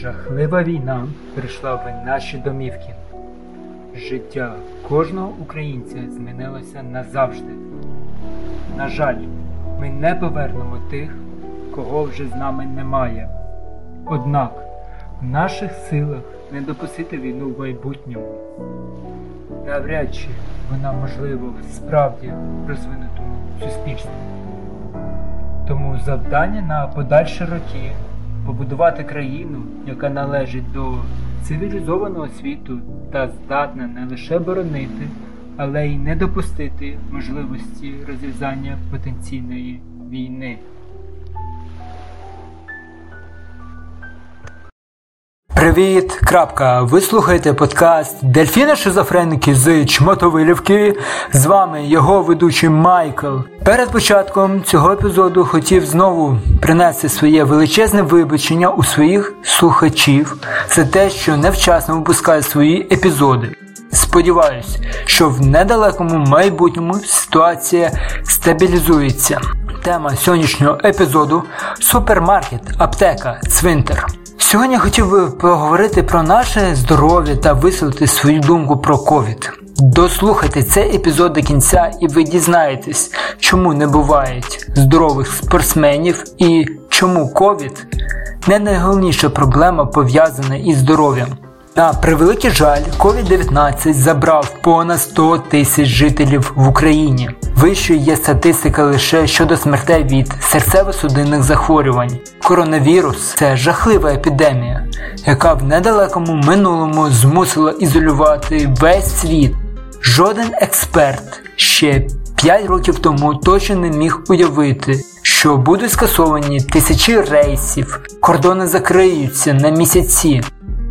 Жахлива війна прийшла в наші домівки. Життя кожного українця змінилося назавжди. На жаль, ми не повернемо тих, кого вже з нами немає. Однак в наших силах не допустити війну в майбутньому. Навряд чи вона можлива в справді розвинутому суспільстві. Тому завдання на подальші роки побудувати країну, яка належить до цивілізованого світу та здатна не лише боронити, але й не допустити можливості розв'язання потенційної війни. Привіт, крапка. Ви слухаєте подкаст Дельфіна Шизофреники з Чмотовилівки. З вами його ведучий Майкл. Перед початком цього епізоду хотів знову принести своє величезне вибачення у своїх слухачів за те, що невчасно випускаю свої епізоди. Сподіваюсь, що в недалекому майбутньому ситуація стабілізується. Тема сьогоднішнього епізоду супермаркет, аптека, цвинтар. Сьогодні хотів би поговорити про наше здоров'я та висловити свою думку про ковід. Дослухайте цей епізод до кінця, і ви дізнаєтесь, чому не бувають здорових спортсменів і чому ковід не найголовніша проблема пов'язана із здоров'ям. На превеликий жаль, COVID-19 забрав понад 100 тисяч жителів в Україні. Вищою є статистика лише щодо смертей від серцево-судинних захворювань. Коронавірус це жахлива епідемія, яка в недалекому минулому змусила ізолювати весь світ. Жоден експерт ще 5 років тому точно не міг уявити, що будуть скасовані тисячі рейсів, кордони закриються на місяці.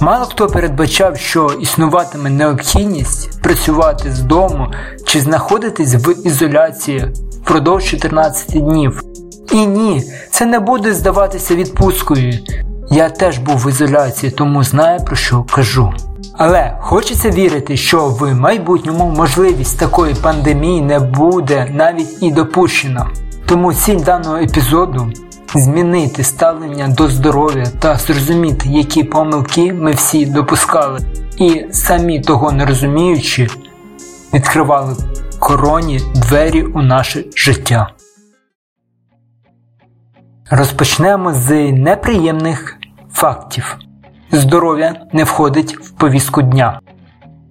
Мало хто передбачав, що існуватиме необхідність працювати з дому чи знаходитись в ізоляції впродовж 14 днів. І ні, це не буде здаватися відпусткою. Я теж був в ізоляції, тому знаю про що кажу. Але хочеться вірити, що в майбутньому можливість такої пандемії не буде навіть і допущена. Тому ціль даного епізоду змінити ставлення до здоров'я та зрозуміти, які помилки ми всі допускали, і самі того не розуміючи, відкривали короні двері у наше життя. Розпочнемо з неприємних фактів. Здоров'я не входить в повістку дня.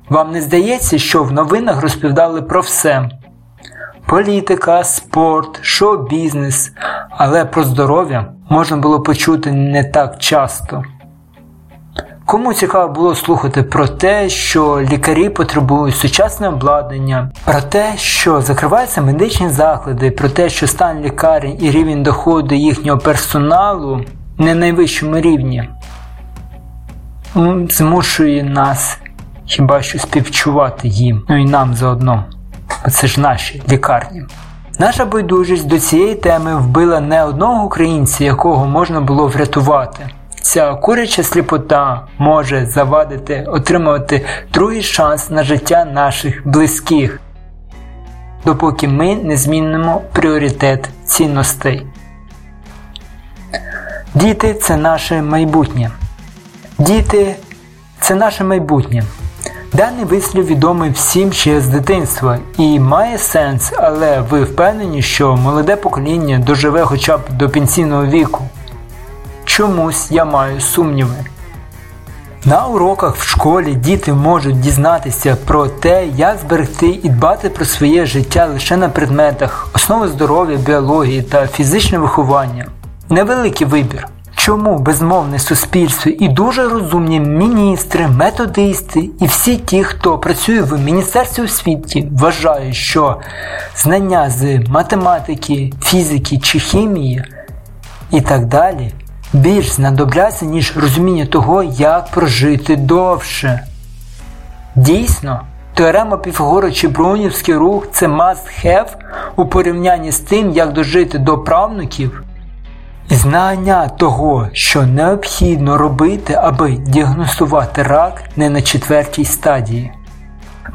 Вам не здається, що в новинах розповідали про все політика, спорт, шоу-бізнес, але про здоров'я можна було почути не так часто. Кому цікаво було слухати про те, що лікарі потребують сучасне обладнання, про те, що закриваються медичні заклади, про те, що стан лікарень і рівень доходу їхнього персоналу не найвищому рівні, змушує нас хіба що співчувати їм, ну і нам заодно. Це ж наші лікарні. Наша байдужість до цієї теми вбила не одного українця, якого можна було врятувати. Ця куряча сліпота може завадити отримувати другий шанс на життя наших близьких, допоки ми не змінимо пріоритет цінностей. Діти це наше майбутнє. Діти це наше майбутнє. Даний вислів відомий всім ще з дитинства і має сенс, але ви впевнені, що молоде покоління доживе хоча б до пенсійного віку. Чомусь я маю сумніви. На уроках в школі діти можуть дізнатися про те, як зберегти і дбати про своє життя лише на предметах, основи здоров'я, біології та фізичне виховання. Невеликий вибір. Чому безмовне суспільство і дуже розумні міністри, методисти і всі ті, хто працює в Міністерстві освіти, вважають, що знання з математики, фізики чи хімії і так далі більш знадобляться, ніж розуміння того, як прожити довше? Дійсно, теорема Піфагора чи Броунівський рух це must have у порівнянні з тим, як дожити до правнуків. Знання того, що необхідно робити, аби діагностувати рак не на четвертій стадії.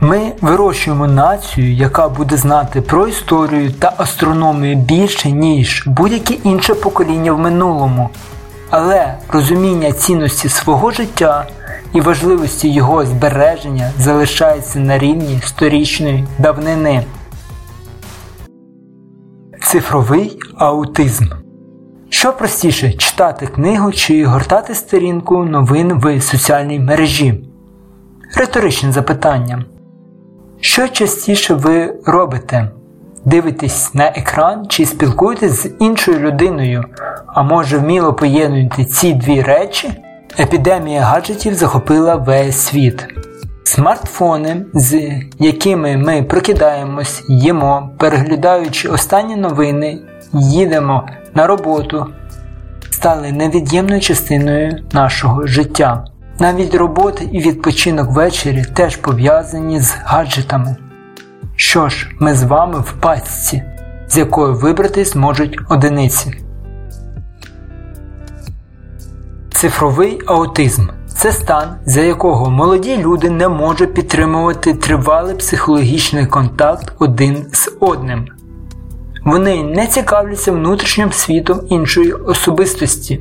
Ми вирощуємо націю, яка буде знати про історію та астрономію більше, ніж будь-яке інше покоління в минулому. Але розуміння цінності свого життя і важливості його збереження залишається на рівні сторічної давнини. Цифровий аутизм. Що простіше читати книгу чи гортати сторінку новин в соціальній мережі? Риторичне запитання. Що частіше ви робите? Дивитесь на екран чи спілкуєтесь з іншою людиною, а може вміло поєднуєте ці дві речі? Епідемія гаджетів захопила весь світ. Смартфони, з якими ми прокидаємось, їмо, переглядаючи останні новини, їдемо на роботу, стали невід'ємною частиною нашого життя. Навіть робота і відпочинок ввечері теж пов'язані з гаджетами. Що ж, ми з вами в пастці, з якої вибратись можуть одиниці. Цифровий аутизм це стан, за якого молоді люди не можуть підтримувати тривалий психологічний контакт один з одним. Вони не цікавляться внутрішнім світом іншої особистості.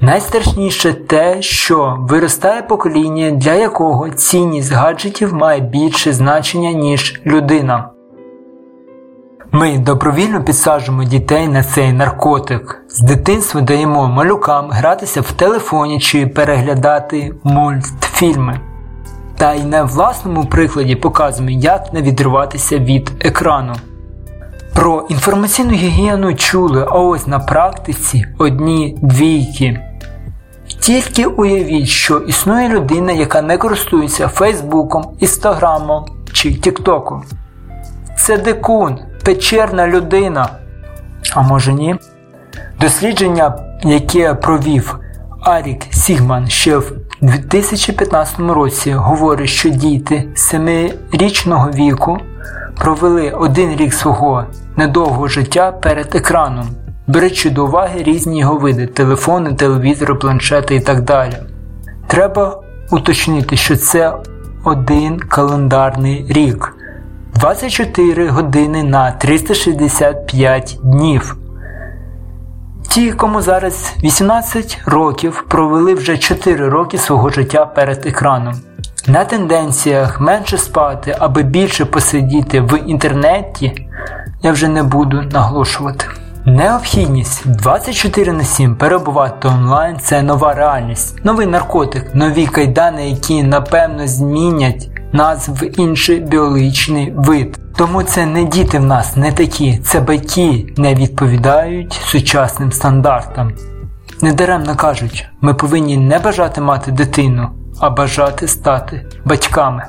Найстрашніше те, що виростає покоління, для якого цінність гаджетів має більше значення, ніж людина. Ми добровільно підсаджуємо дітей на цей наркотик. З дитинства даємо малюкам гратися в телефоні чи переглядати мультфільми. Та й на власному прикладі показуємо, як не відриватися від екрану. Про інформаційну гігієну чули, а ось на практиці одні двійки. Тільки уявіть, що існує людина, яка не користується Фейсбуком, Інстаграмом чи Тіктоком. Це дикун, печерна людина. А може ні? Дослідження, яке провів Арік Сігман ще в 2015 році, говорить, що діти 7-річного віку провели один рік свого недовгого життя перед екраном, беручи до уваги різні його види телефони, телевізори, планшети і так далі. Треба уточнити, що це один календарний рік. 24 години на 365 днів. Ті, кому зараз 18 років, провели вже 4 роки свого життя перед екраном. На тенденціях менше спати, аби більше посидіти в інтернеті, я вже не буду наголошувати. Необхідність 24 на 7 перебувати онлайн це нова реальність, новий наркотик, нові кайдани, які напевно змінять нас в інший біологічний вид. Тому це не діти в нас не такі, це батьки не відповідають сучасним стандартам. Недаремно кажуть, ми повинні не бажати мати дитину, а бажати стати батьками.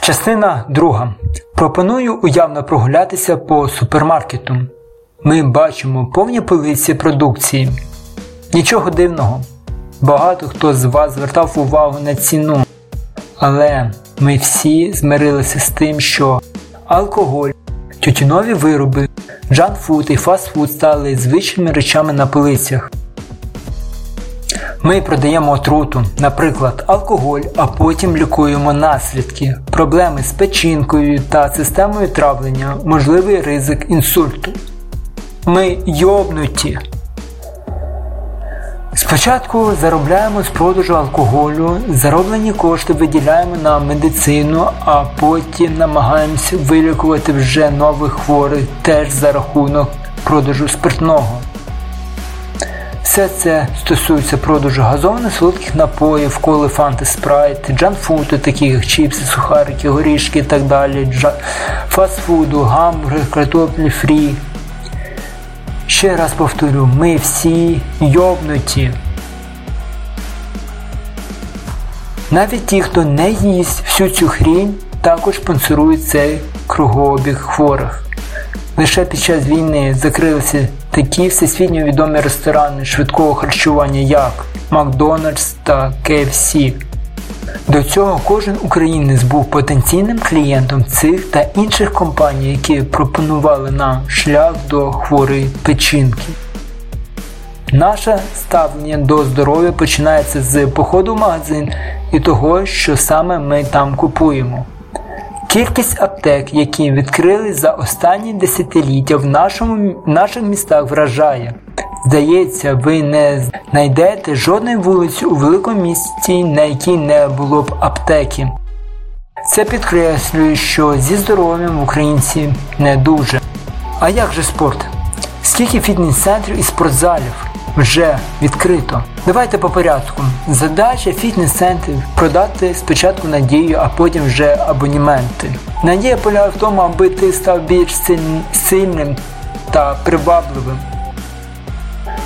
Частина друга. Пропоную уявно прогулятися по супермаркету. Ми бачимо повні полиці продукції. Нічого дивного. Багато хто з вас звертав увагу на ціну. Але ми всі змирилися з тим, що алкоголь, тютюнові вироби, junk food і фастфуд стали звичними речами на полицях. Ми продаємо отруту, наприклад, алкоголь, а потім лікуємо наслідки, проблеми з печінкою та системою травлення, можливий ризик інсульту. Ми йобнуті. Спочатку заробляємо з продажу алкоголю, зароблені кошти виділяємо на медицину, а потім намагаємося вилікувати вже нових хворих теж за рахунок продажу спиртного. Все це стосується продажу газованих солодких напоїв, коли фанти спрайт, джанфуду, такі як чіпси, сухарики, горішки і так далі, фастфуду, гамбургер, картоплі фрі. Ще раз повторю, ми всі йобнуті. Навіть ті, хто не їсть всю цю хрінь, також спонсорують цей кругообіг хворих. Лише під час війни закрилися такі всесвітньо відомі ресторани швидкого харчування, як Макдональдс та KFC. До цього кожен українець був потенційним клієнтом цих та інших компаній, які пропонували нам шлях до хворої печінки. Наше ставлення до здоров'я починається з походу в магазин і того, що саме ми там купуємо. Кількість аптек, які відкрили за останні десятиліття в нашому, наших містах вражає. Здається, ви не знайдете жодної вулиці у великому місті, на якій не було б аптеки. Це підкреслює, що зі здоров'ям українці не дуже. А як же спорт? Скільки фітнес-центрів і спортзалів вже відкрито? Давайте по порядку. Задача фітнес-центрів продати спочатку надію, а потім вже абонементи. Надія полягає в тому, аби ти став більш сильним та привабливим.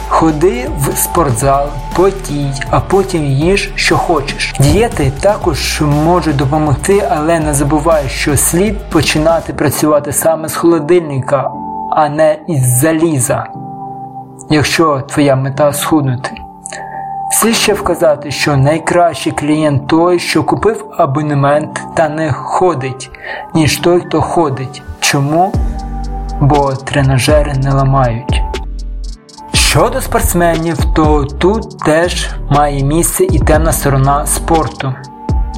Ходи в спортзал, потій, а потім їж, що хочеш. Дієти також можуть допомогти, але не забувай, що слід починати працювати саме з холодильника, а не із заліза, якщо твоя мета схуднути. Слід ще вказати, що найкращий клієнт той, що купив абонемент та не ходить, ніж той, хто ходить. Чому? Бо тренажери не ламають. Щодо спортсменів, то тут теж має місце і темна сторона спорту.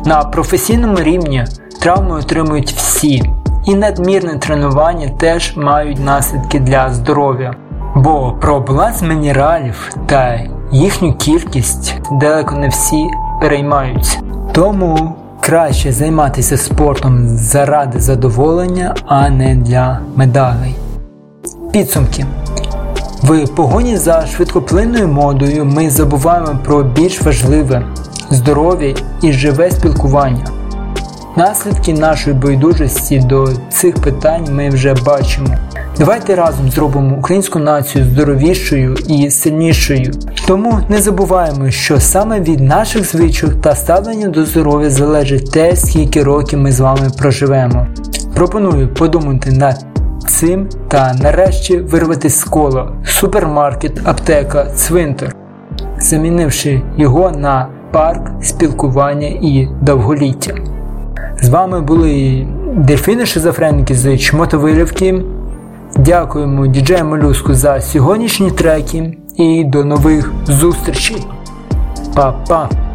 На професійному рівні травми отримують всі, і надмірне тренування теж мають наслідки для здоров'я. Бо про баланс мінералів та їхню кількість далеко не всі переймаються. Тому краще займатися спортом заради задоволення, а не для медалей. Підсумки. В погоні за швидкоплинною модою ми забуваємо про більш важливе здоров'я і живе спілкування. Наслідки нашої байдужості до цих питань ми вже бачимо. Давайте разом зробимо українську націю здоровішою і сильнішою. Тому не забуваємо, що саме від наших звичок та ставлення до здоров'я залежить те, скільки років ми з вами проживемо. Пропоную подумати над цим та нарешті вирвати з кола супермаркет, аптека, цвинтар, замінивши його на парк спілкування і довголіття. З вами були дельфіни шизофреники з Чмотовилівки. Дякуємо діджею Молюску за сьогоднішні треки і до нових зустрічей. Па-па!